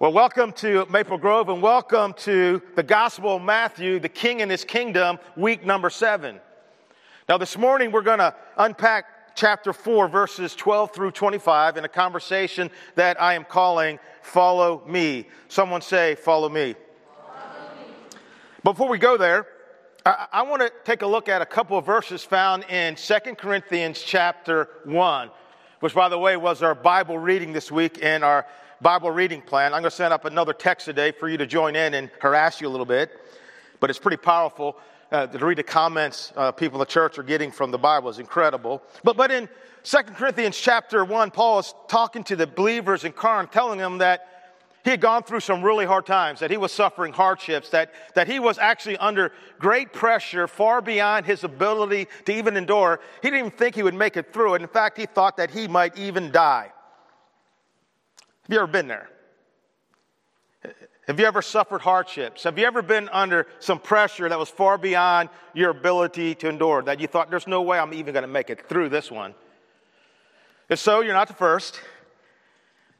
Well, welcome to Maple Grove and welcome to the Gospel of Matthew, the King and His Kingdom, week number seven. Now, this morning we're going to unpack chapter 4, verses 12 through 25 in a conversation that I am calling Follow Me. Someone say, Follow Me. Follow me. Before we go there, I, I want to take a look at a couple of verses found in 2 Corinthians chapter 1, which, by the way, was our Bible reading this week in our Bible reading plan. I'm going to send up another text today for you to join in and harass you a little bit, but it's pretty powerful. Uh, to read the comments uh, people in the church are getting from the Bible is incredible. But, but in 2 Corinthians chapter 1, Paul is talking to the believers in Corinth, telling them that he had gone through some really hard times, that he was suffering hardships, that, that he was actually under great pressure, far beyond his ability to even endure. He didn't even think he would make it through And In fact, he thought that he might even die. Have you ever been there? Have you ever suffered hardships? Have you ever been under some pressure that was far beyond your ability to endure, that you thought, there's no way I'm even going to make it through this one? If so, you're not the first.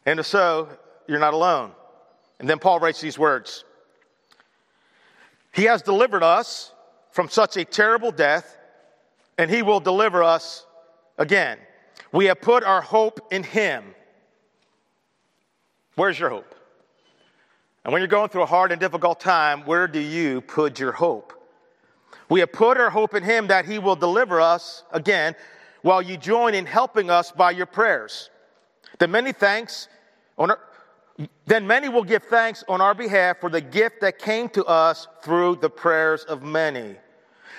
And if so, you're not alone. And then Paul writes these words He has delivered us from such a terrible death, and He will deliver us again. We have put our hope in Him. Where's your hope? And when you're going through a hard and difficult time, where do you put your hope? We have put our hope in Him that He will deliver us again while you join in helping us by your prayers. Then many thanks on our, then many will give thanks on our behalf for the gift that came to us through the prayers of many.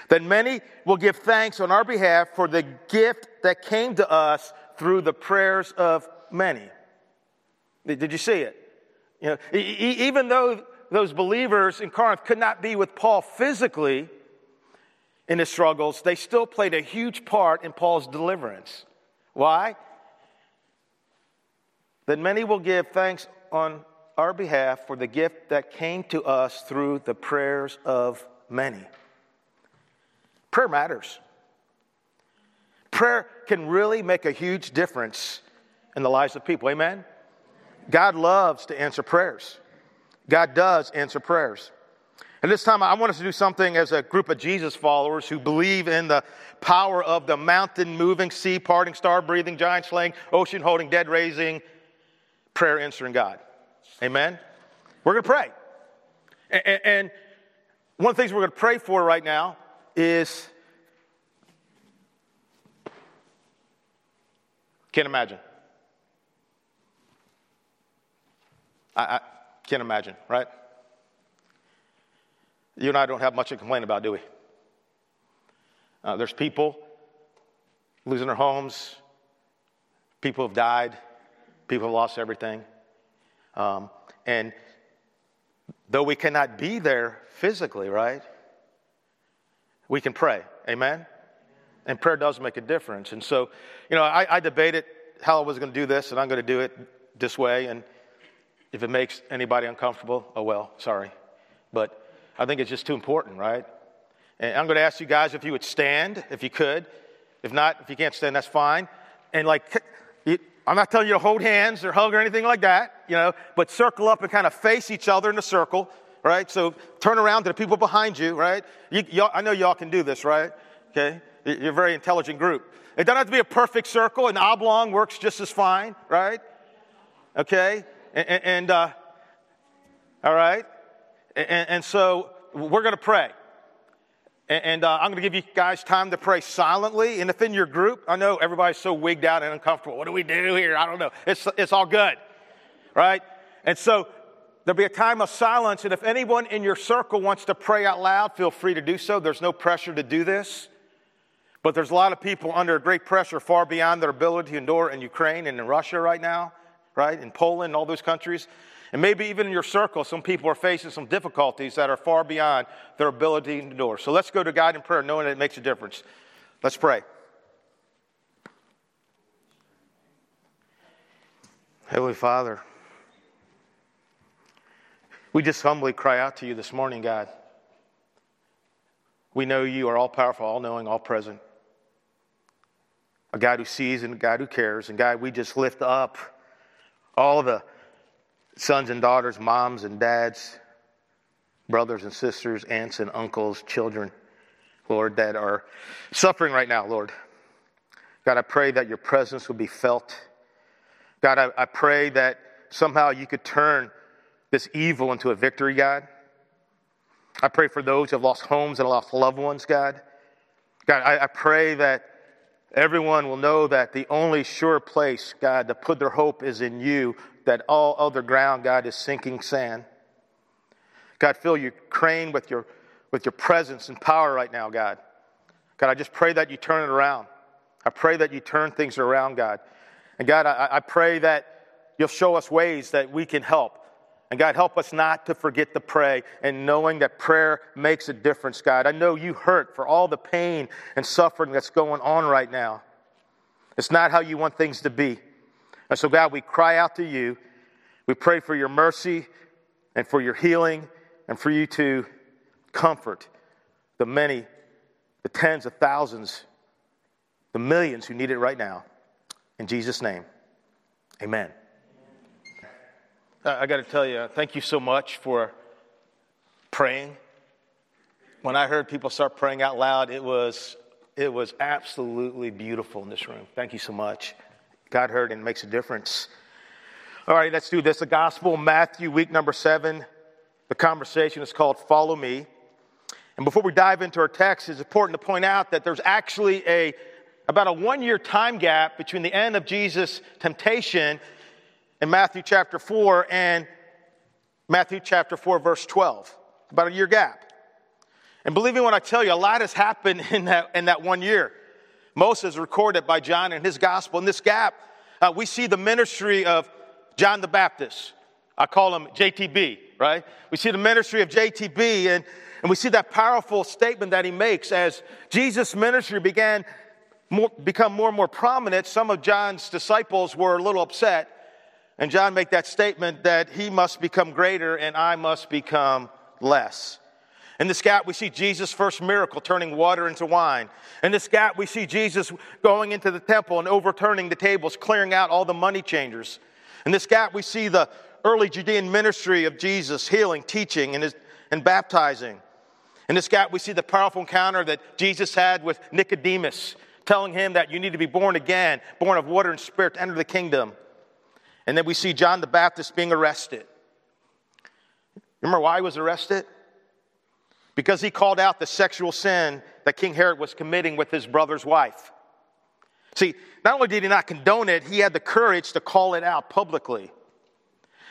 Then many will give thanks on our behalf for the gift that came to us through the prayers of many. Did you see it? You know, even though those believers in Corinth could not be with Paul physically in his struggles, they still played a huge part in Paul's deliverance. Why? That many will give thanks on our behalf for the gift that came to us through the prayers of many. Prayer matters. Prayer can really make a huge difference in the lives of people. Amen? God loves to answer prayers. God does answer prayers. And this time, I want us to do something as a group of Jesus followers who believe in the power of the mountain moving, sea parting, star breathing, giant slaying, ocean holding, dead raising, prayer answering God. Amen? We're going to pray. And, and one of the things we're going to pray for right now is can't imagine. I, I can't imagine, right? You and I don't have much to complain about, do we? Uh, there's people losing their homes, people have died, people have lost everything. Um, and though we cannot be there physically, right? We can pray. Amen? And prayer does make a difference. And so, you know, I, I debated how I was going to do this, and I'm going to do it this way. And if it makes anybody uncomfortable, oh well, sorry. But I think it's just too important, right? And I'm going to ask you guys if you would stand, if you could. If not, if you can't stand, that's fine. And like, I'm not telling you to hold hands or hug or anything like that, you know, but circle up and kind of face each other in a circle, right? So turn around to the people behind you, right? You, I know y'all can do this, right? Okay? You're a very intelligent group. It doesn't have to be a perfect circle. An oblong works just as fine, right? Okay? And, and uh, all right? And, and, so we're going to pray. And, uh, I'm going to give you guys time to pray silently. And if in your group, I know everybody's so wigged out and uncomfortable. What do we do here? I don't know. It's, it's all good, right? And so there'll be a time of silence. And if anyone in your circle wants to pray out loud, feel free to do so. There's no pressure to do this. But there's a lot of people under great pressure far beyond their ability to endure in Ukraine and in Russia right now right? In Poland, all those countries. And maybe even in your circle, some people are facing some difficulties that are far beyond their ability to endure. So let's go to God in prayer, knowing that it makes a difference. Let's pray. Heavenly Father, we just humbly cry out to you this morning, God. We know you are all powerful, all knowing, all present. A God who sees and a God who cares. And God, we just lift up all the sons and daughters, moms and dads, brothers and sisters, aunts and uncles, children, Lord, that are suffering right now, Lord. God, I pray that your presence would be felt. God, I, I pray that somehow you could turn this evil into a victory, God. I pray for those who have lost homes and lost loved ones, God. God, I, I pray that everyone will know that the only sure place, God, to put their hope is in you, that all other ground, God, is sinking sand. God, fill Ukraine with your, with your presence and power right now, God. God, I just pray that you turn it around. I pray that you turn things around, God. And God, I, I pray that you'll show us ways that we can help. And God, help us not to forget to pray and knowing that prayer makes a difference, God. I know you hurt for all the pain and suffering that's going on right now. It's not how you want things to be. And so, God, we cry out to you. We pray for your mercy and for your healing and for you to comfort the many, the tens of thousands, the millions who need it right now. In Jesus' name, amen. I got to tell you, thank you so much for praying. When I heard people start praying out loud, it was, it was absolutely beautiful in this room. Thank you so much. God heard and makes a difference. All right, let's do this. The Gospel, Matthew, week number seven. The conversation is called Follow Me. And before we dive into our text, it's important to point out that there's actually a about a one year time gap between the end of Jesus' temptation in Matthew chapter 4 and Matthew chapter 4, verse 12. About a year gap. And believe me when I tell you, a lot has happened in that, in that one year. Most is recorded by John in his gospel. In this gap, uh, we see the ministry of John the Baptist. I call him JTB, right? We see the ministry of JTB, and, and we see that powerful statement that he makes as Jesus' ministry began more, become more and more prominent. Some of John's disciples were a little upset and John make that statement that he must become greater and I must become less. In this gap, we see Jesus' first miracle, turning water into wine. In this gap, we see Jesus going into the temple and overturning the tables, clearing out all the money changers. In this gap, we see the early Judean ministry of Jesus, healing, teaching, and, his, and baptizing. In this gap, we see the powerful encounter that Jesus had with Nicodemus, telling him that you need to be born again, born of water and spirit to enter the kingdom. And then we see John the Baptist being arrested. Remember why he was arrested? Because he called out the sexual sin that King Herod was committing with his brother's wife. See, not only did he not condone it, he had the courage to call it out publicly.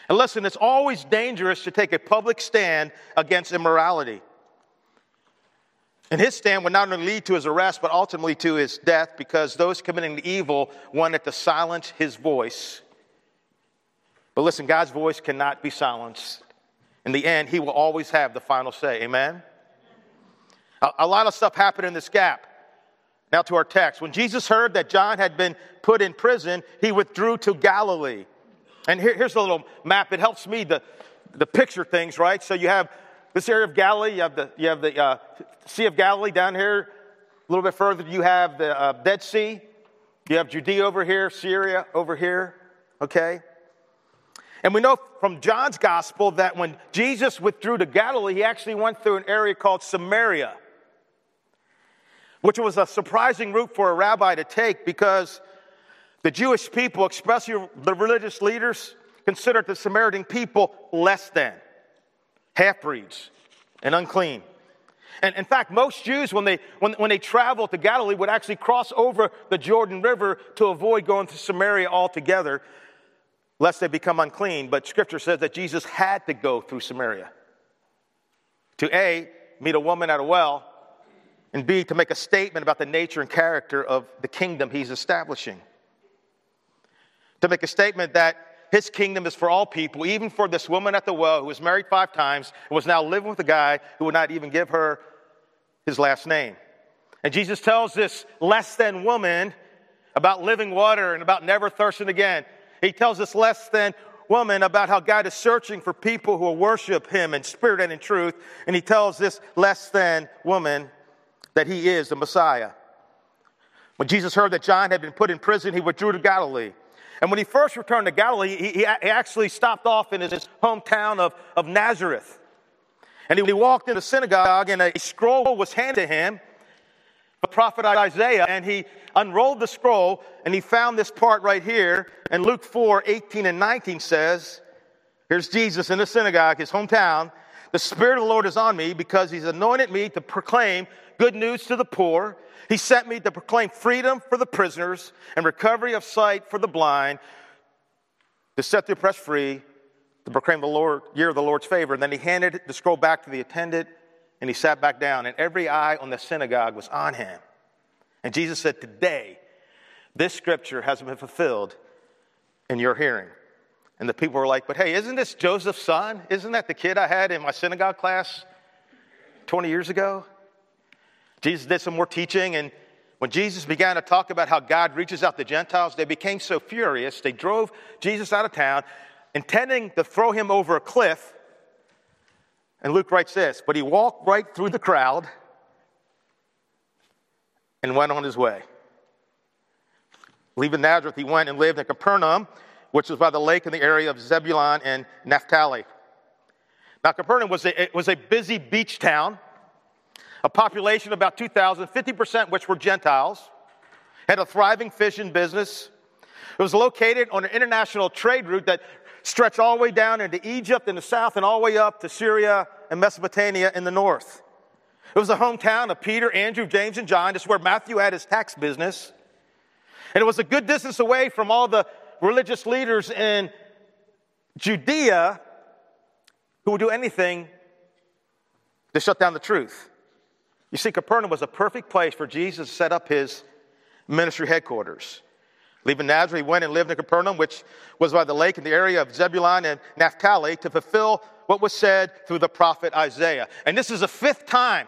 And listen, it's always dangerous to take a public stand against immorality. And his stand would not only lead to his arrest, but ultimately to his death because those committing the evil wanted to silence his voice but listen, God's voice cannot be silenced. In the end, He will always have the final say. Amen? A, a lot of stuff happened in this gap. Now to our text. When Jesus heard that John had been put in prison, he withdrew to Galilee. And here, here's a little map. It helps me to, to picture things, right? So you have this area of Galilee, you have the, you have the uh, Sea of Galilee down here. A little bit further, you have the uh, Dead Sea. You have Judea over here, Syria over here, okay? And we know from John's gospel that when Jesus withdrew to Galilee, he actually went through an area called Samaria, which was a surprising route for a rabbi to take because the Jewish people, especially the religious leaders, considered the Samaritan people less than, half breeds, and unclean. And in fact, most Jews, when they, when, when they traveled to Galilee, would actually cross over the Jordan River to avoid going to Samaria altogether lest they become unclean. But scripture says that Jesus had to go through Samaria to A, meet a woman at a well, and B, to make a statement about the nature and character of the kingdom he's establishing. To make a statement that his kingdom is for all people, even for this woman at the well who was married five times and was now living with a guy who would not even give her his last name. And Jesus tells this less than woman about living water and about never thirsting again. He tells this less than woman about how God is searching for people who will worship him in spirit and in truth. And he tells this less than woman that he is the Messiah. When Jesus heard that John had been put in prison, he withdrew to Galilee. And when he first returned to Galilee, he, he actually stopped off in his hometown of, of Nazareth. And he walked in the synagogue, and a scroll was handed to him, the prophet Isaiah, and he unrolled the scroll, and he found this part right here. And Luke 4 18 and 19 says, Here's Jesus in the synagogue, his hometown. The Spirit of the Lord is on me because he's anointed me to proclaim good news to the poor. He sent me to proclaim freedom for the prisoners and recovery of sight for the blind, to set the oppressed free, to proclaim the Lord, year of the Lord's favor. And then he handed the scroll back to the attendant and he sat back down, and every eye on the synagogue was on him. And Jesus said, Today, this scripture has been fulfilled in your hearing. And the people were like, But hey, isn't this Joseph's son? Isn't that the kid I had in my synagogue class 20 years ago? Jesus did some more teaching, and when Jesus began to talk about how God reaches out to Gentiles, they became so furious, they drove Jesus out of town, intending to throw him over a cliff. And Luke writes this But he walked right through the crowd and went on his way. Leaving Nazareth, he went and lived in Capernaum, which was by the lake in the area of Zebulun and Naphtali. Now, Capernaum was a, was a busy beach town a population of about 2,000, 50% which were Gentiles, had a thriving fishing business. It was located on an international trade route that stretched all the way down into Egypt in the south and all the way up to Syria and Mesopotamia in the north. It was the hometown of Peter, Andrew, James, and John. Is where Matthew had his tax business. And it was a good distance away from all the religious leaders in Judea who would do anything to shut down the truth. You see, Capernaum was a perfect place for Jesus to set up his ministry headquarters. Leaving Nazareth, he went and lived in Capernaum, which was by the lake in the area of Zebulun and Naphtali, to fulfill what was said through the prophet Isaiah. And this is the fifth time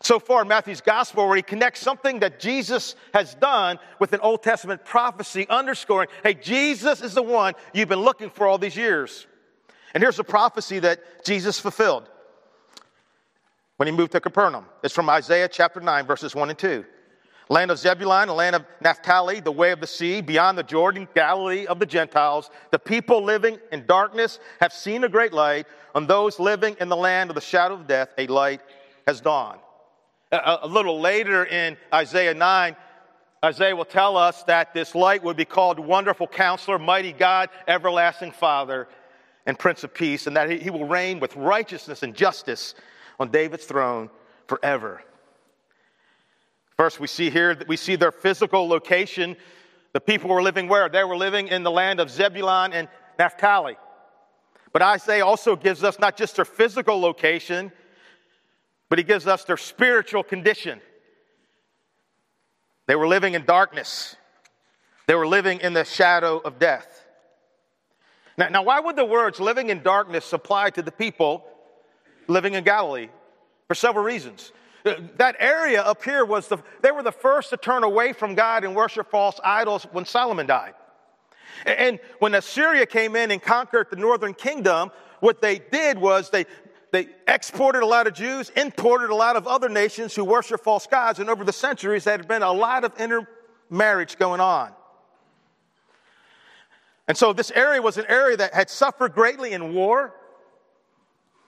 so far in Matthew's gospel where he connects something that Jesus has done with an Old Testament prophecy, underscoring, hey, Jesus is the one you've been looking for all these years. And here's a prophecy that Jesus fulfilled when he moved to Capernaum. It's from Isaiah chapter 9, verses 1 and 2. Land of Zebulun, the land of Naphtali, the way of the sea, beyond the Jordan, Galilee of the Gentiles, the people living in darkness have seen a great light. On those living in the land of the shadow of death, a light has dawned. A, a little later in Isaiah 9, Isaiah will tell us that this light would be called Wonderful Counselor, Mighty God, Everlasting Father, and Prince of Peace, and that he, he will reign with righteousness and justice on David's throne forever. First, we see here that we see their physical location. The people were living where? They were living in the land of Zebulun and Naphtali. But Isaiah also gives us not just their physical location, but he gives us their spiritual condition. They were living in darkness, they were living in the shadow of death. Now, now why would the words living in darkness apply to the people living in Galilee for several reasons. That area up here was the, they were the first to turn away from God and worship false idols when Solomon died. And when Assyria came in and conquered the northern kingdom, what they did was they, they exported a lot of Jews, imported a lot of other nations who worship false gods, and over the centuries, there had been a lot of intermarriage going on. And so this area was an area that had suffered greatly in war,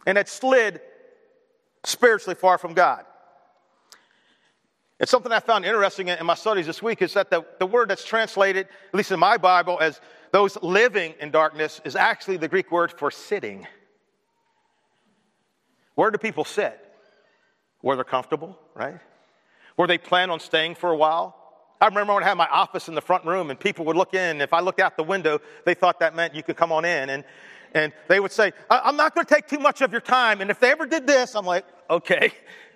and had slid spiritually far from God. It's something I found interesting in my studies this week is that the, the word that's translated, at least in my Bible, as those living in darkness is actually the Greek word for sitting. Where do people sit? Where they're comfortable, right? Where they plan on staying for a while. I remember when I had my office in the front room and people would look in. If I looked out the window, they thought that meant you could come on in. And and they would say, I'm not going to take too much of your time. And if they ever did this, I'm like, okay,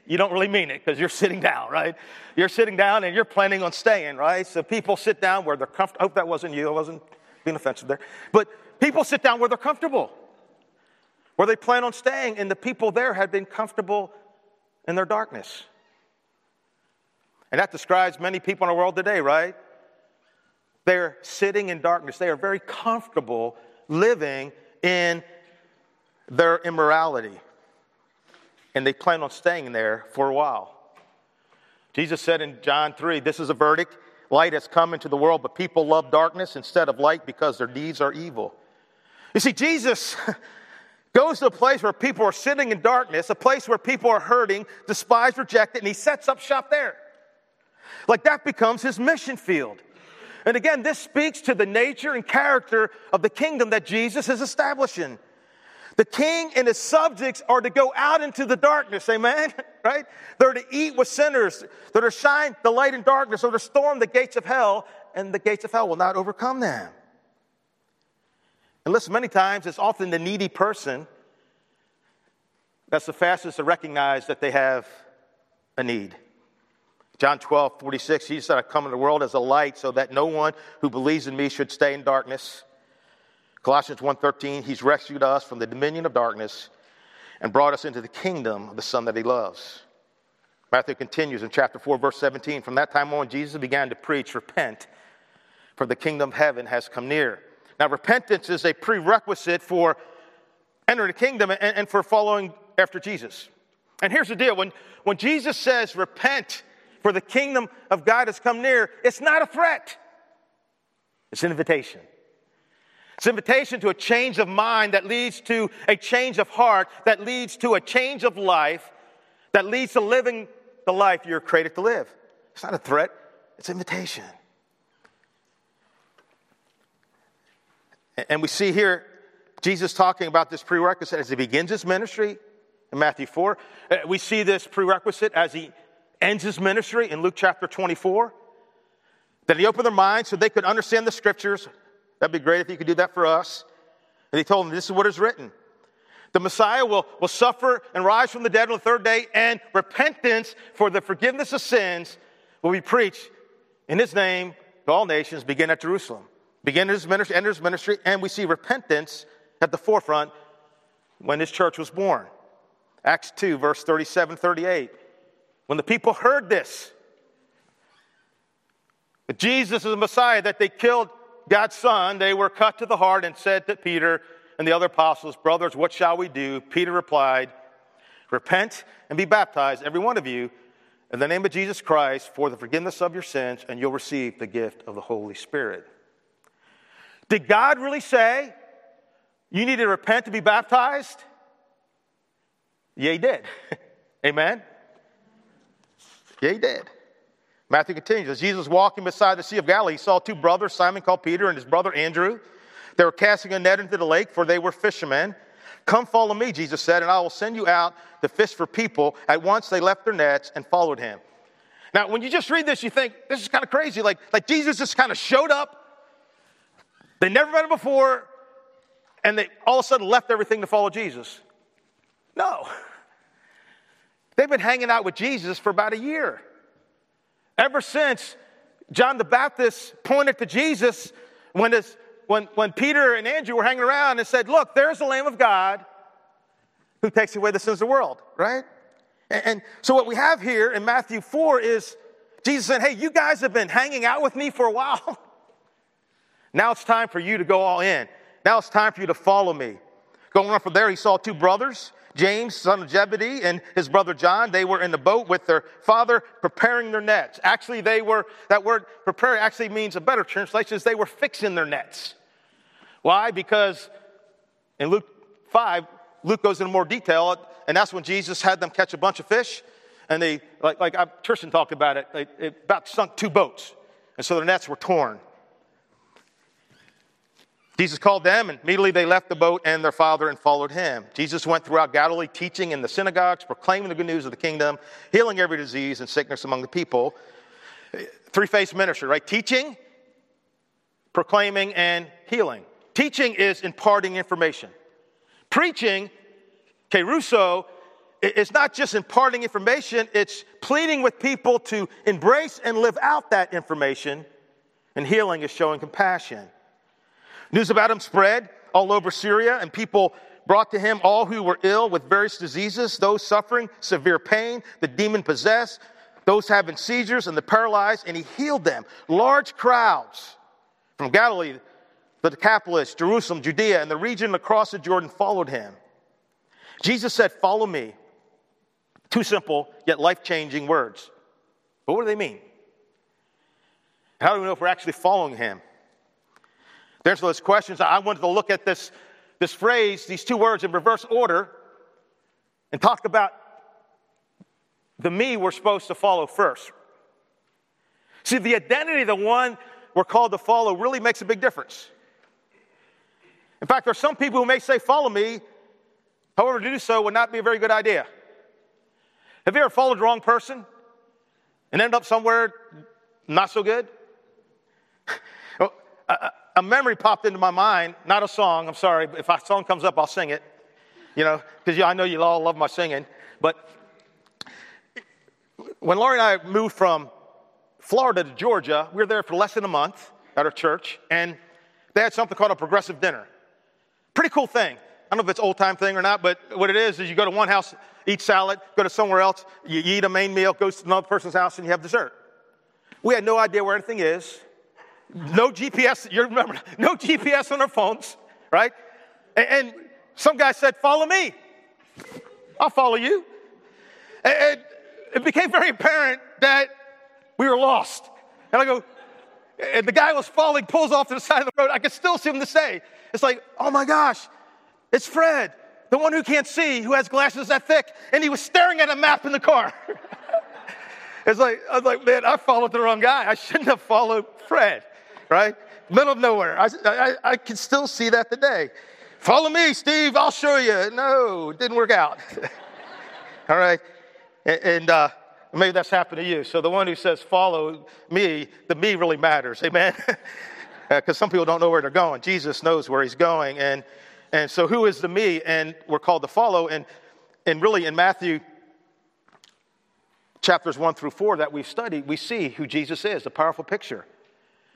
you don't really mean it because you're sitting down, right? You're sitting down and you're planning on staying, right? So people sit down where they're comfortable. I hope that wasn't you. I wasn't being offensive there. But people sit down where they're comfortable, where they plan on staying. And the people there had been comfortable in their darkness. And that describes many people in the world today, right? They're sitting in darkness. They are very comfortable living in their immorality. And they plan on staying there for a while. Jesus said in John 3, This is a verdict. Light has come into the world, but people love darkness instead of light because their deeds are evil. You see, Jesus goes to a place where people are sitting in darkness, a place where people are hurting, despised, rejected, and he sets up shop there. Like that becomes his mission field. And again, this speaks to the nature and character of the kingdom that Jesus is establishing. The king and his subjects are to go out into the darkness, amen? Right? They're to eat with sinners. They're to shine the light in darkness or to storm the gates of hell, and the gates of hell will not overcome them. And listen, many times it's often the needy person that's the fastest to recognize that they have a need. John 12, 46, Jesus said, I come into the world as a light so that no one who believes in me should stay in darkness. Colossians 1:13, he's rescued us from the dominion of darkness and brought us into the kingdom of the Son that he loves. Matthew continues in chapter 4, verse 17. From that time on, Jesus began to preach, Repent, for the kingdom of heaven has come near. Now, repentance is a prerequisite for entering the kingdom and, and for following after Jesus. And here's the deal when, when Jesus says, Repent, for the kingdom of God has come near, it's not a threat, it's an invitation. It's an invitation to a change of mind that leads to a change of heart, that leads to a change of life, that leads to living the life you're created to live. It's not a threat, it's an invitation. And we see here Jesus talking about this prerequisite as he begins his ministry in Matthew 4. Uh, we see this prerequisite as he ends his ministry in Luke chapter 24. That he opened their minds so they could understand the scriptures. That'd be great if he could do that for us. And he told them, This is what is written. The Messiah will, will suffer and rise from the dead on the third day, and repentance for the forgiveness of sins will be preached in his name to all nations, begin at Jerusalem. Begin his ministry, enter his ministry, and we see repentance at the forefront when his church was born. Acts 2, verse 37 38. When the people heard this, that Jesus is the Messiah, that they killed God's Son, they were cut to the heart and said to Peter and the other apostles, Brothers, what shall we do? Peter replied, Repent and be baptized, every one of you, in the name of Jesus Christ for the forgiveness of your sins, and you'll receive the gift of the Holy Spirit. Did God really say you need to repent to be baptized? Yeah, He did. Amen. Yeah, he did. Matthew continues As Jesus walking beside the Sea of Galilee, he saw two brothers, Simon called Peter and his brother Andrew. They were casting a net into the lake, for they were fishermen. Come follow me, Jesus said, and I will send you out to fish for people. At once they left their nets and followed him. Now, when you just read this, you think, this is kind of crazy. Like, like Jesus just kind of showed up. They never met him before, and they all of a sudden left everything to follow Jesus. No. They've been hanging out with Jesus for about a year. Ever since John the Baptist pointed to Jesus when, when, when Peter and Andrew were hanging around and said, Look, there's the Lamb of God who takes away the sins of the world, right? And, and so what we have here in Matthew 4 is Jesus said, Hey, you guys have been hanging out with me for a while. now it's time for you to go all in. Now it's time for you to follow me. Going on from there, he saw two brothers James, son of Zebedee, and his brother John, they were in the boat with their father preparing their nets. Actually, they were, that word prepare actually means a better translation is they were fixing their nets. Why? Because in Luke 5, Luke goes into more detail, and that's when Jesus had them catch a bunch of fish. And they, like, like Tristan talked about it, they, it about sunk two boats. And so their nets were torn. Jesus called them, and immediately they left the boat and their father and followed him. Jesus went throughout Galilee, teaching in the synagogues, proclaiming the good news of the kingdom, healing every disease and sickness among the people. Three phase ministry, right? Teaching, proclaiming, and healing. Teaching is imparting information. Preaching, kerusso, is not just imparting information, it's pleading with people to embrace and live out that information. And healing is showing compassion. News about him spread all over Syria, and people brought to him all who were ill with various diseases, those suffering severe pain, the demon possessed, those having seizures, and the paralyzed, and he healed them. Large crowds from Galilee, the Decapolis, Jerusalem, Judea, and the region across the Jordan followed him. Jesus said, Follow me. Two simple yet life changing words. But what do they mean? How do we know if we're actually following him? Answer those questions, I wanted to look at this, this phrase, these two words in reverse order, and talk about the me we're supposed to follow first. See, the identity of the one we're called to follow really makes a big difference. In fact, there are some people who may say, Follow me. However, to do so would not be a very good idea. Have you ever followed the wrong person and ended up somewhere not so good? well, uh, uh, a, memory popped into my mind, not a song, I'm sorry. If a song comes up, I'll sing it, you know, because yeah, I know you all love my singing. But when Laurie and I moved from Florida to Georgia, we were there for less than a month at our church, and they had something called a progressive dinner. Pretty cool thing. I don't know if it's old time thing or not, but what it is is you go to one house, eat salad, go to somewhere else, you eat a main meal, go to another person's house, and you have dessert. We had no idea where anything is. No GPS, you remember, no GPS on our phones, right? And, some guy said, Follow me. I'll follow you. And, it became very apparent that we were lost. And I go, and the guy was falling, pulls off to the side of the road. I can still see him to say, it's like, oh my gosh, it's Fred, the one who can't see, who has glasses that thick, and he was staring at a map in the car. it's like, I was like, man, I followed the wrong guy. I shouldn't have followed Fred, right? Middle of nowhere. I, I, I can still see that today. Follow me, Steve, I'll show you. No, it didn't work out. All right. And, and uh, Maybe that's happened to you. So the one who says, follow me, the me really matters. Amen? Because uh, some people don't know where they're going. Jesus knows where he's going. And, and so who is the me? And we're called to follow. And, and really in Matthew chapters 1 through 4 that we've studied, we see who Jesus is, a powerful picture.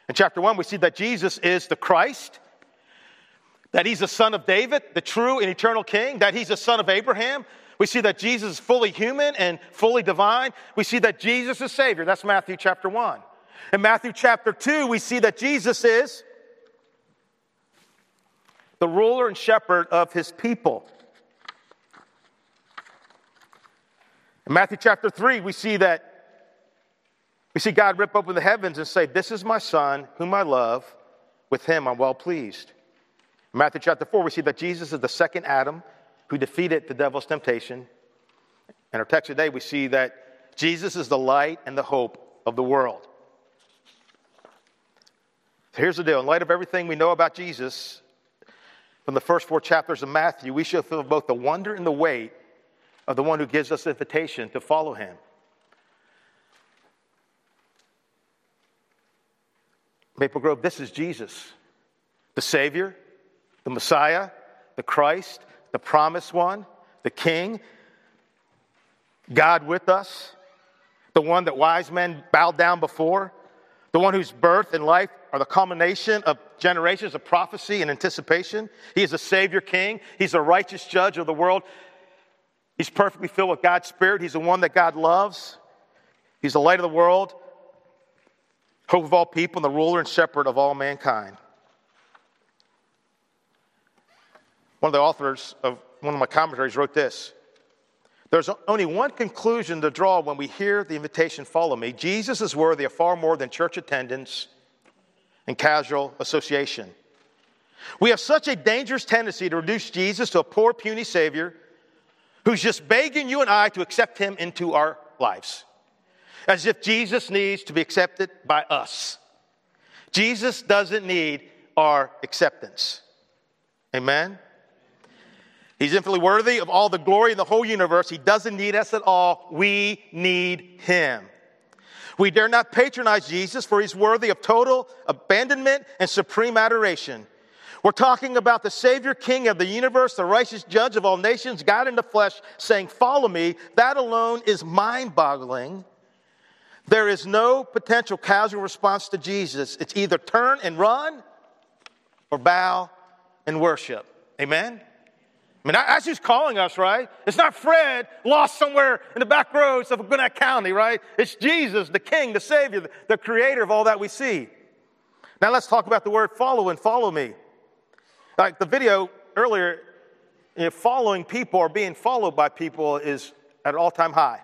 In chapter 1, we see that Jesus is the Christ, that he's the son of David, the true and eternal king, that he's the son of Abraham, we see that Jesus is fully human and fully divine. We see that Jesus is Savior. That's Matthew chapter 1. In Matthew chapter 2, we see that Jesus is the ruler and shepherd of his people. In Matthew chapter 3, we see that we see God rip open the heavens and say, This is my son, whom I love. With him I'm well pleased. In Matthew chapter 4, we see that Jesus is the second Adam who defeated the devil's temptation. In our text today, we see that Jesus is the light and the hope of the world. So here's the deal in light of everything we know about Jesus from the first four chapters of Matthew, we should feel both the wonder and the weight of the one who gives us the invitation to follow him. Maple Grove, this is Jesus, the Savior, the Messiah, the Christ, the promised one, the king, God with us, the one that wise men bowed down before, the one whose birth and life are the culmination of generations of prophecy and anticipation. He is a Savior King, He's a righteous judge of the world. He's perfectly filled with God's Spirit. He's the one that God loves. He's the light of the world, hope of all people, and the ruler and shepherd of all mankind. One of the authors of one of my commentaries wrote this There's only one conclusion to draw when we hear the invitation, Follow me. Jesus is worthy of far more than church attendance and casual association. We have such a dangerous tendency to reduce Jesus to a poor, puny Savior who's just begging you and I to accept Him into our lives, as if Jesus needs to be accepted by us. Jesus doesn't need our acceptance. Amen? He's infinitely worthy of all the glory in the whole universe. He doesn't need us at all. We need him. We dare not patronize Jesus, for he's worthy of total abandonment and supreme adoration. We're talking about the Savior King of the universe, the righteous judge of all nations, God in the flesh, saying, Follow me. That alone is mind boggling. There is no potential casual response to Jesus. It's either turn and run or bow and worship. Amen? I mean, that's who's calling us, right? It's not Fred lost somewhere in the back roads of Gwinnett County, right? It's Jesus, the King, the Savior, the, the creator of all that we see. Now let's talk about the word follow and follow me. Like the video earlier, you know, following people or being followed by people is at an all time high.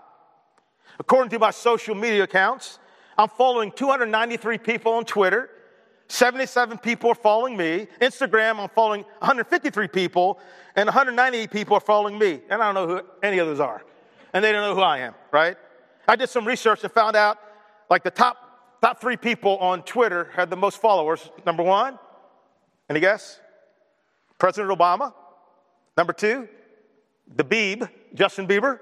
According to my social media accounts, I'm following 293 people on Twitter. 77 people are following me. Instagram, I'm following 153 people, and 198 people are following me. And I don't know who any of those are. And they don't know who I am, right? I did some research and found out like the top, top three people on Twitter had the most followers. Number one, any guess? President Obama. Number two, the Beeb, Justin Bieber.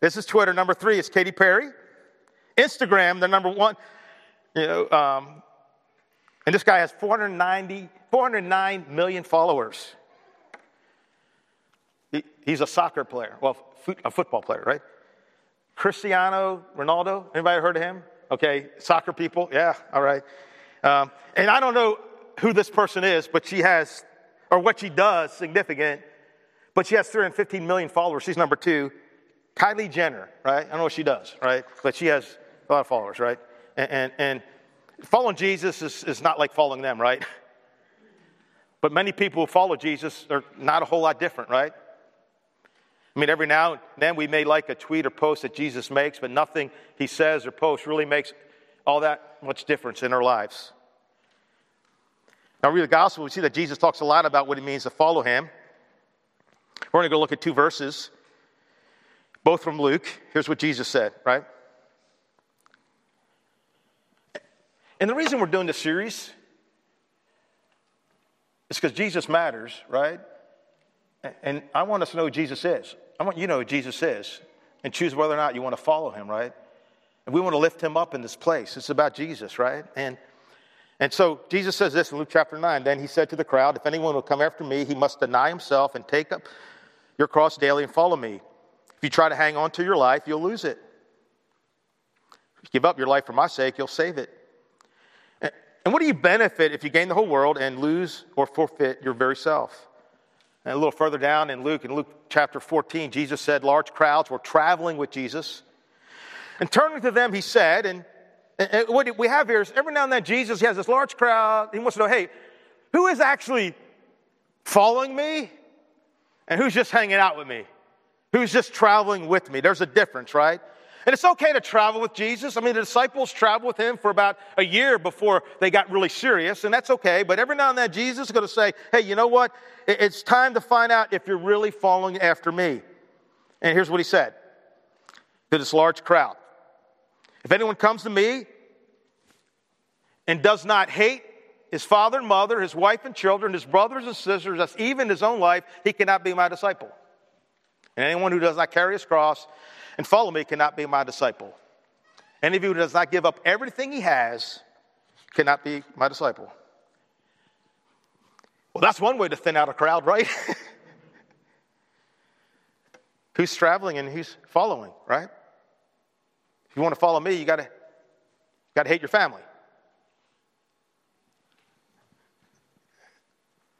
This is Twitter. Number three is Katy Perry. Instagram, the number one. You know, um, and this guy has 490, 409 million followers. He, he's a soccer player, well, a football player, right? Cristiano Ronaldo, anybody heard of him? Okay, soccer people, yeah, all right. Um, and I don't know who this person is, but she has, or what she does, significant, but she has 315 million followers. She's number two. Kylie Jenner, right? I don't know what she does, right? But she has a lot of followers, right? And, and, and following Jesus is, is not like following them, right? But many people who follow Jesus are not a whole lot different, right? I mean, every now and then we may like a tweet or post that Jesus makes, but nothing he says or posts really makes all that much difference in our lives. Now, read the gospel, we see that Jesus talks a lot about what it means to follow him. We're going to go look at two verses, both from Luke. Here's what Jesus said, right? And the reason we're doing this series is because Jesus matters, right? And I want us to know who Jesus is. I want you to know who Jesus is and choose whether or not you want to follow him, right? And we want to lift him up in this place. It's about Jesus, right? And and so Jesus says this in Luke chapter 9. Then he said to the crowd, If anyone will come after me, he must deny himself and take up your cross daily and follow me. If you try to hang on to your life, you'll lose it. If you give up your life for my sake, you'll save it. And what do you benefit if you gain the whole world and lose or forfeit your very self? And a little further down in Luke, in Luke chapter 14, Jesus said large crowds were traveling with Jesus. And turning to them, he said, and and what we have here is every now and then Jesus he has this large crowd. He wants to know, hey, who is actually following me and who's just hanging out with me? Who's just traveling with me? There's a difference, right? And it's okay to travel with Jesus. I mean, the disciples traveled with him for about a year before they got really serious, and that's okay. But every now and then, Jesus is going to say, hey, you know what? It's time to find out if you're really following after me. And here's what he said to this large crowd if anyone comes to me and does not hate his father and mother, his wife and children, his brothers and sisters, even his own life, he cannot be my disciple. And anyone who does not carry his cross and follow me cannot be my disciple. Any of you who does not give up everything he has cannot be my disciple. Well, that's one way to thin out a crowd, right? who's traveling and who's following, right? If you want to follow me, you got to got to hate your family.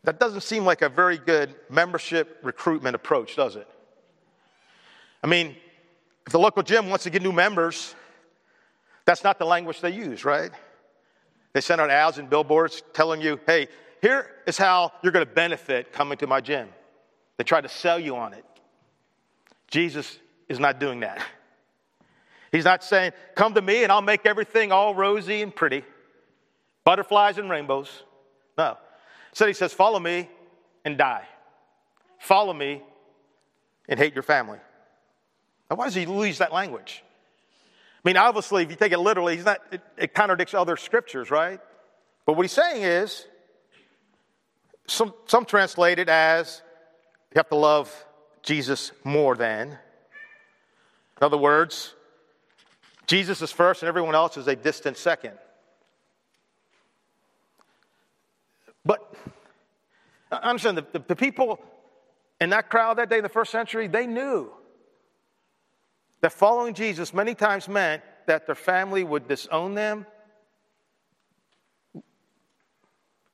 That doesn't seem like a very good membership recruitment approach, does it? I mean, if the local gym wants to get new members, that's not the language they use, right? They send out ads and billboards telling you, hey, here is how you're going to benefit coming to my gym. They try to sell you on it. Jesus is not doing that. He's not saying, Come to me and I'll make everything all rosy and pretty, butterflies and rainbows. No. Instead, he says, Follow me and die. Follow me and hate your family. Why does he use that language? I mean, obviously, if you take it literally, he's not, it, it contradicts other scriptures, right? But what he's saying is, some, some translate it as you have to love Jesus more than. In other words, Jesus is first and everyone else is a distant second. But I understand the, the, the people in that crowd that day in the first century, they knew that following Jesus many times meant that their family would disown them,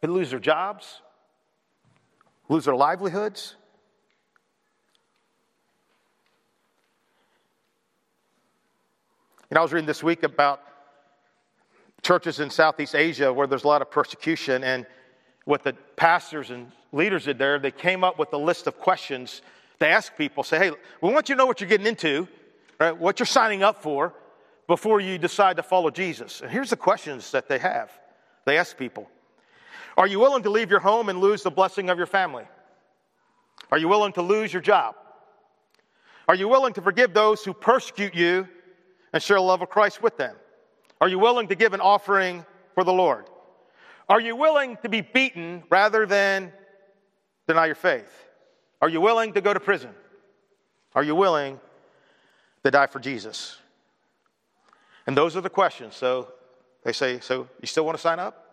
could lose their jobs, lose their livelihoods. You know, I was reading this week about churches in Southeast Asia where there's a lot of persecution, and what the pastors and leaders did there, they came up with a list of questions to ask people. Say, hey, we want you to know what you're getting into, right? What you're signing up for, before you decide to follow Jesus. And here's the questions that they have they ask people Are you willing to leave your home and lose the blessing of your family? Are you willing to lose your job? Are you willing to forgive those who persecute you and share the love of Christ with them? Are you willing to give an offering for the Lord? Are you willing to be beaten rather than deny your faith? Are you willing to go to prison? Are you willing to die for Jesus? And those are the questions. So they say, So you still want to sign up?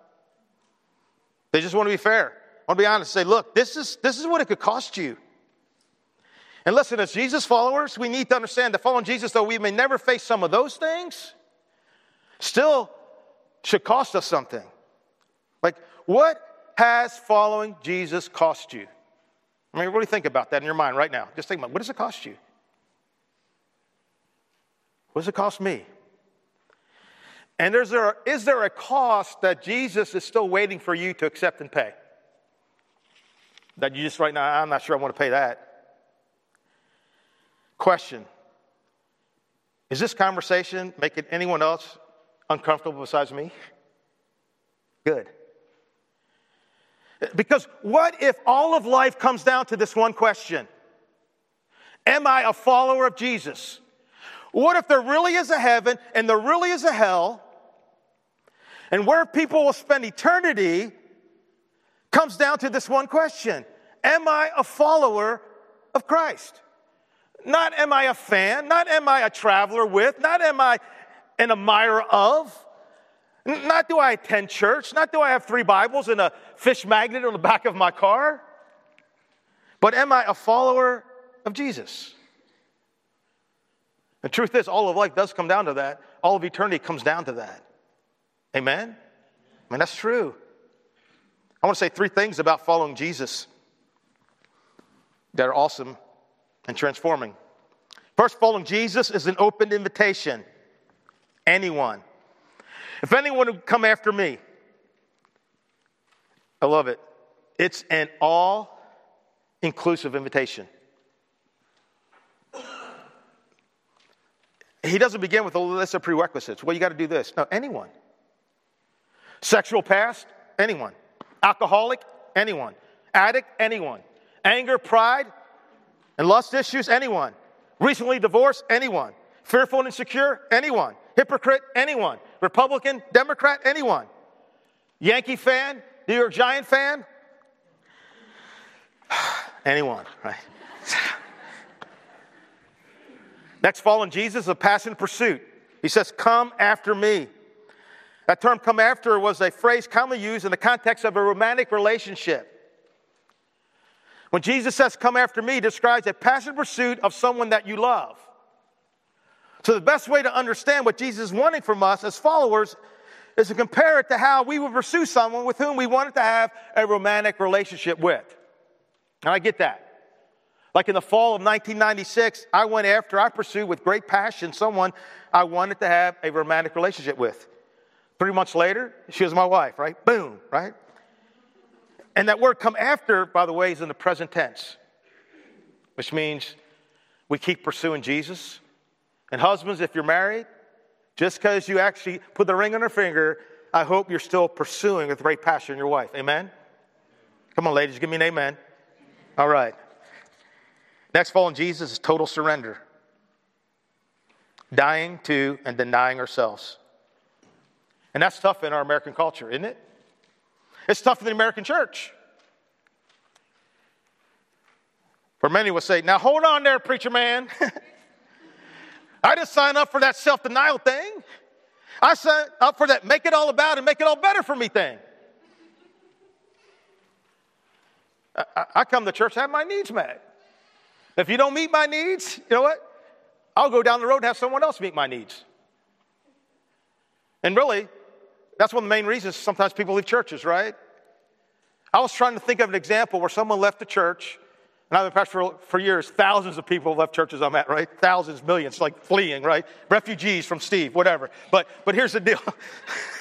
They just want to be fair. I want to be honest. Say, look, this is, this is what it could cost you. And listen, as Jesus followers, we need to understand that following Jesus, though we may never face some of those things, still should cost us something. Like, what has following Jesus cost you? I mean, really think about that in your mind right now. Just think about what does it cost you? What does it cost me? And is there, is there a cost that Jesus is still waiting for you to accept and pay? That you just right now, I'm not sure I want to pay that. Question Is this conversation making anyone else uncomfortable besides me? Good. Because what if all of life comes down to this one question? Am I a follower of Jesus? What if there really is a heaven and there really is a hell? And where people will spend eternity comes down to this one question Am I a follower of Christ? Not am I a fan, not am I a traveler with, not am I an admirer of. Not do I attend church, not do I have three Bibles and a fish magnet on the back of my car, but am I a follower of Jesus? The truth is, all of life does come down to that. All of eternity comes down to that. Amen? I mean, that's true. I want to say three things about following Jesus that are awesome and transforming. First, following Jesus is an open invitation. Anyone. If anyone would come after me, I love it. It's an all inclusive invitation. He doesn't begin with a list of prerequisites. Well, you got to do this. No, anyone. Sexual past, anyone. Alcoholic, anyone. Addict, anyone. Anger, pride, and lust issues, anyone. Recently divorced, anyone. Fearful and insecure, anyone. Hypocrite, anyone. Republican, Democrat, anyone. Yankee fan, New York Giant fan, anyone, right? Next, following Jesus, a passion pursuit. He says, Come after me. That term, come after, was a phrase commonly used in the context of a romantic relationship. When Jesus says, Come after me, describes a passionate pursuit of someone that you love. So, the best way to understand what Jesus is wanting from us as followers is to compare it to how we would pursue someone with whom we wanted to have a romantic relationship with. And I get that. Like in the fall of 1996, I went after, I pursued with great passion someone I wanted to have a romantic relationship with. Three months later, she was my wife, right? Boom, right? And that word come after, by the way, is in the present tense, which means we keep pursuing Jesus. And husbands, if you're married, just because you actually put the ring on her finger, I hope you're still pursuing with great passion your wife. Amen? Come on, ladies, give me an amen. All right. Next, following Jesus is total surrender. Dying to and denying ourselves. And that's tough in our American culture, isn't it? It's tough in the American church. For many will say, Now hold on there, preacher man. I didn't sign up for that self denial thing. I signed up for that make it all about and make it all better for me thing. I, I come to church to have my needs met. If you don't meet my needs, you know what? I'll go down the road and have someone else meet my needs. And really, that's one of the main reasons sometimes people leave churches, right? I was trying to think of an example where someone left the church, and I've been pastor for, for years. Thousands of people left churches I'm at, right? Thousands, millions, like fleeing, right? Refugees from Steve, whatever. But, but here's the deal.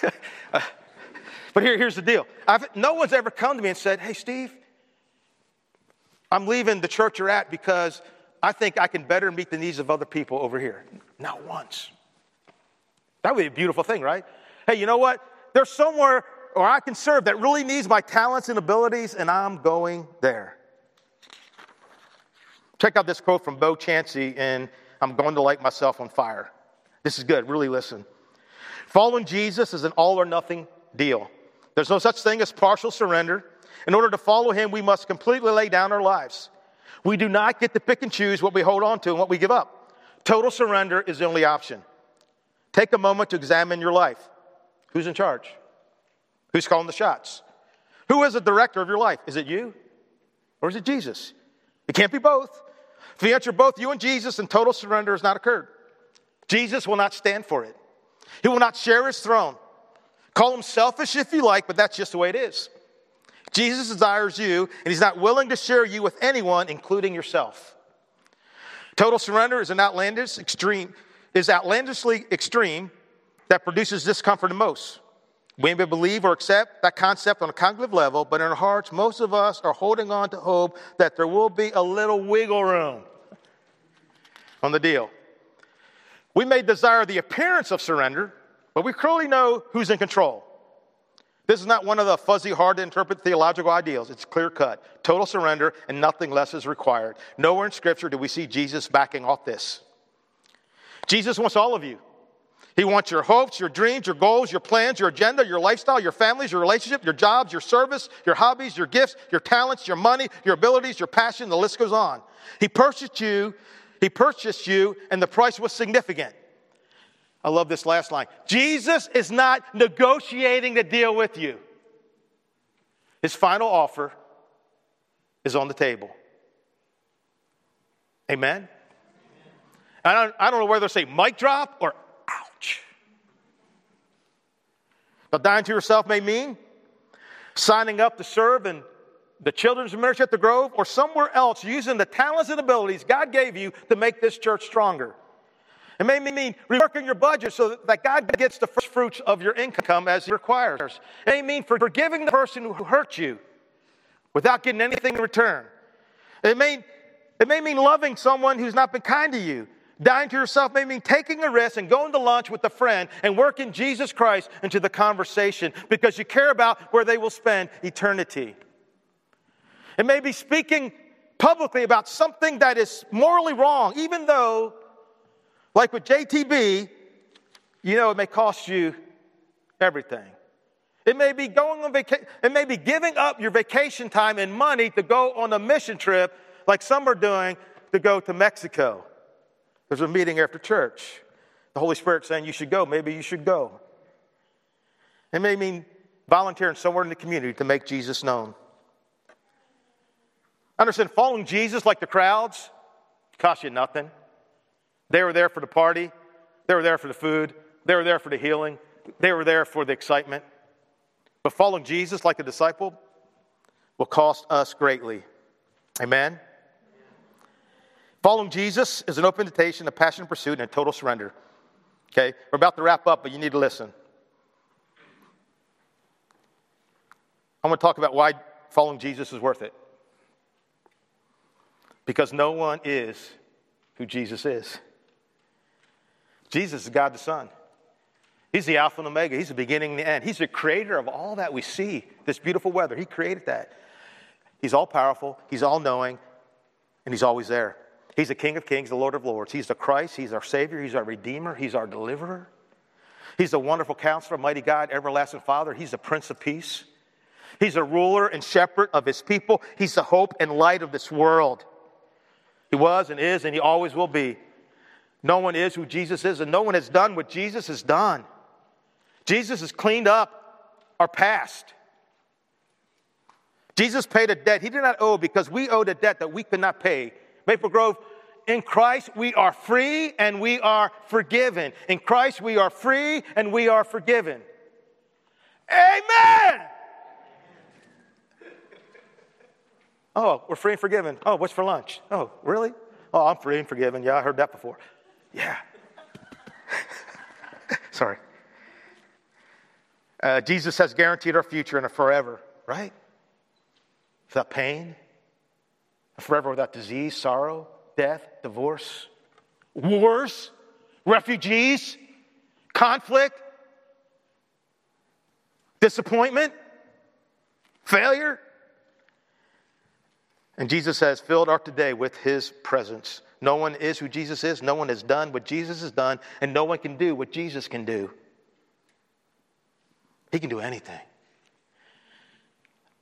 but here, here's the deal. I've, no one's ever come to me and said, hey, Steve, I'm leaving the church you're at because I think I can better meet the needs of other people over here. Not once. That would be a beautiful thing, right? Hey, you know what? There's somewhere or I can serve that really needs my talents and abilities, and I'm going there. Check out this quote from Bo Chancey in I'm Going to Light Myself on Fire. This is good, really listen. Following Jesus is an all or nothing deal. There's no such thing as partial surrender. In order to follow him, we must completely lay down our lives. We do not get to pick and choose what we hold on to and what we give up. Total surrender is the only option. Take a moment to examine your life. Who's in charge? Who's calling the shots? Who is the director of your life? Is it you or is it Jesus? It can't be both. If you answer both you and Jesus, then total surrender has not occurred. Jesus will not stand for it. He will not share his throne. Call him selfish if you like, but that's just the way it is. Jesus desires you, and he's not willing to share you with anyone, including yourself. Total surrender is an outlandish extreme, is outlandishly extreme that produces discomfort in most. We may believe or accept that concept on a cognitive level, but in our hearts, most of us are holding on to hope that there will be a little wiggle room on the deal. We may desire the appearance of surrender, but we clearly know who's in control. This is not one of the fuzzy, hard to interpret theological ideals. It's clear cut. Total surrender and nothing less is required. Nowhere in Scripture do we see Jesus backing off this. Jesus wants all of you. He wants your hopes, your dreams, your goals, your plans, your agenda, your lifestyle, your families, your relationship, your jobs, your service, your hobbies, your gifts, your talents, your money, your abilities, your passion, the list goes on. He purchased you, he purchased you, and the price was significant. I love this last line. Jesus is not negotiating the deal with you. His final offer is on the table. Amen? I don't, I don't know whether to say mic drop or ouch. But dying to yourself may mean signing up to serve in the children's ministry at the Grove or somewhere else using the talents and abilities God gave you to make this church stronger. It may mean reworking your budget so that God gets the first fruits of your income as He requires. It may mean forgiving the person who hurt you without getting anything in return. It may, it may mean loving someone who's not been kind to you Dying to yourself may mean taking a risk and going to lunch with a friend and working Jesus Christ into the conversation because you care about where they will spend eternity. It may be speaking publicly about something that is morally wrong, even though, like with JTB, you know it may cost you everything. It may be going on vacation, it may be giving up your vacation time and money to go on a mission trip like some are doing to go to Mexico. There's a meeting after church. The Holy Spirit saying you should go. Maybe you should go. It may mean volunteering somewhere in the community to make Jesus known. I understand, following Jesus like the crowds cost you nothing. They were there for the party, they were there for the food, they were there for the healing, they were there for the excitement. But following Jesus like a disciple will cost us greatly. Amen? Following Jesus is an open invitation, a passionate pursuit, and a total surrender. Okay, we're about to wrap up, but you need to listen. I want to talk about why following Jesus is worth it. Because no one is who Jesus is. Jesus is God the Son. He's the Alpha and Omega. He's the beginning and the end. He's the creator of all that we see, this beautiful weather. He created that. He's all powerful, He's all knowing, and He's always there. He's the King of Kings, the Lord of Lords. He's the Christ. He's our Savior. He's our Redeemer. He's our Deliverer. He's the wonderful counselor, mighty God, everlasting Father. He's the Prince of Peace. He's a ruler and shepherd of his people. He's the hope and light of this world. He was and is and he always will be. No one is who Jesus is, and no one has done what Jesus has done. Jesus has cleaned up our past. Jesus paid a debt he did not owe because we owed a debt that we could not pay Maple Grove, in Christ we are free and we are forgiven. In Christ we are free and we are forgiven. Amen. Oh, we're free and forgiven. Oh, what's for lunch? Oh, really? Oh, I'm free and forgiven. Yeah, I heard that before. Yeah. Sorry. Uh, Jesus has guaranteed our future and a forever, right? Without pain, forever without disease, sorrow, death, divorce, wars, refugees, conflict, disappointment, failure. And Jesus has filled our today with his presence. No one is who Jesus is. No one has done what Jesus has done, and no one can do what Jesus can do. He can do anything.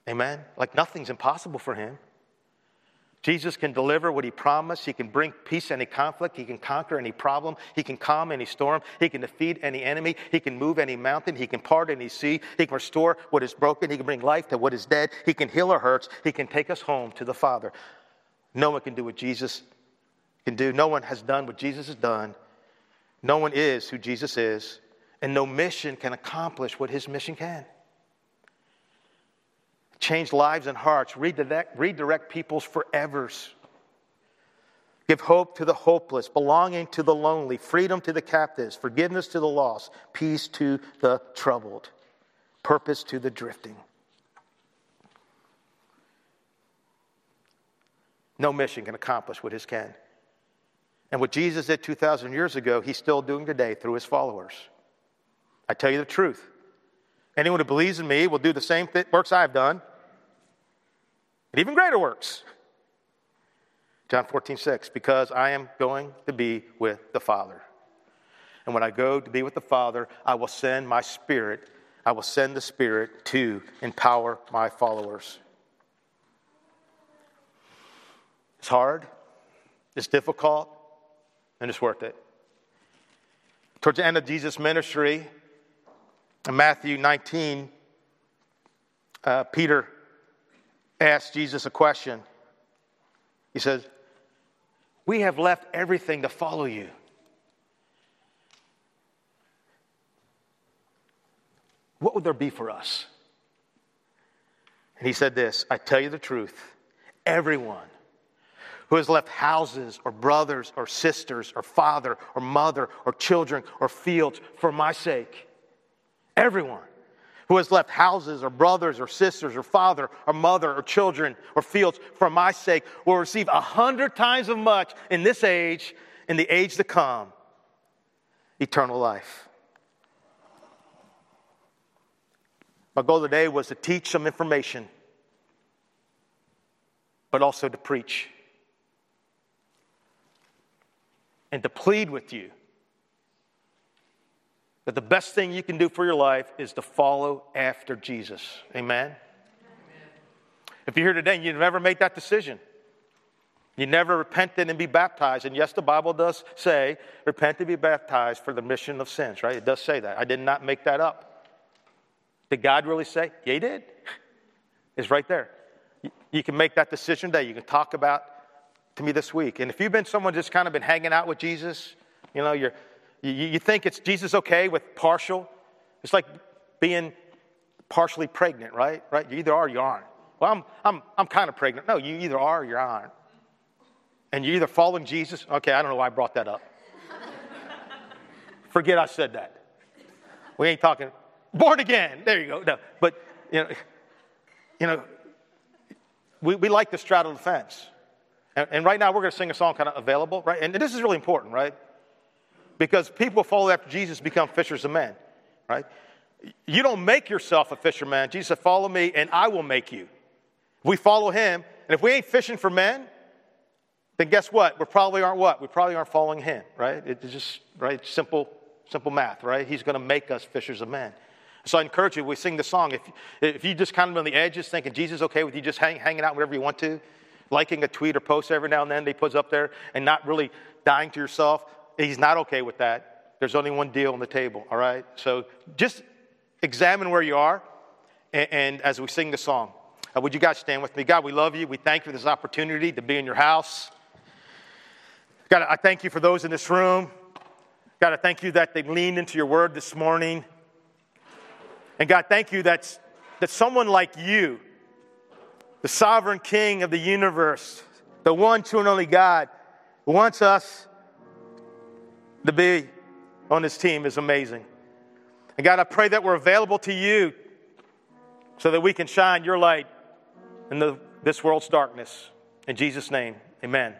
Amen? Like nothing's impossible for him. Jesus can deliver what he promised. He can bring peace any conflict. He can conquer any problem. He can calm any storm. He can defeat any enemy. He can move any mountain. He can part any sea. He can restore what is broken. He can bring life to what is dead. He can heal our hurts. He can take us home to the Father. No one can do what Jesus can do. No one has done what Jesus has done. No one is who Jesus is. And no mission can accomplish what his mission can change lives and hearts, redirect, redirect people's forevers, give hope to the hopeless, belonging to the lonely, freedom to the captives, forgiveness to the lost, peace to the troubled, purpose to the drifting. No mission can accomplish what his can. And what Jesus did 2,000 years ago, he's still doing today through his followers. I tell you the truth. Anyone who believes in me will do the same th- works I've done, and even greater works. John 14, 6, because I am going to be with the Father. And when I go to be with the Father, I will send my Spirit, I will send the Spirit to empower my followers. It's hard, it's difficult, and it's worth it. Towards the end of Jesus' ministry, in Matthew 19, uh, Peter asked Jesus a question. He says, We have left everything to follow you. What would there be for us? And he said this I tell you the truth. Everyone who has left houses or brothers or sisters or father or mother or children or fields for my sake, everyone who has left houses or brothers or sisters or father or mother or children or fields for my sake will receive a hundred times as much in this age, in the age to come, eternal life. My goal today was to teach some information, but also to preach and to plead with you that the best thing you can do for your life is to follow after Jesus. Amen? Amen. If you're here today and you've never made that decision, you never repented and be baptized. And yes, the Bible does say, repent and be baptized for the remission of sins, right? It does say that. I did not make that up. Did God really say? Yeah, He did. It's right there. You can make that decision today. You can talk about to me this week. And if you've been someone just kind of been hanging out with Jesus, you know, you're you, you think it's Jesus okay with partial? It's like being partially pregnant, right? Right? You either are or you aren't. Well, I'm, I'm, I'm kind of pregnant. No, you either are or you aren't. And you're either following Jesus. Okay, I don't know why I brought that up. Forget I said that. We ain't talking born again. There you go. No, but you know, you know, we, we like to straddle the fence. And, and right now we're going to sing a song kind of available, right? And this is really important, right? because people follow after Jesus become fishers of men, right? You don't make yourself a fisherman. Jesus said, Follow me and I will make you. We follow him, and if we ain't fishing for men, then guess what? We probably aren't what? We probably aren't following him, right? It's just, right? Simple, simple math, right? He's going to make us fishers of men. So I encourage you, we sing the song. If, if you just kind of on the edges thinking Jesus okay with you just hang, hanging out wherever you want to, liking a tweet or post every now and then they puts up there and not really dying to yourself, He's not okay with that. There's only one deal on the table, all right? So just examine where you are and, and as we sing the song. Uh, would you guys stand with me? God, we love you. We thank you for this opportunity to be in your house. God, I thank you for those in this room. God, I thank you that they leaned into your word this morning. And God, thank you that, that someone like you, the sovereign king of the universe, the one true and only God, wants us to be on his team is amazing. And God, I pray that we're available to you so that we can shine your light in the, this world's darkness. In Jesus' name, amen.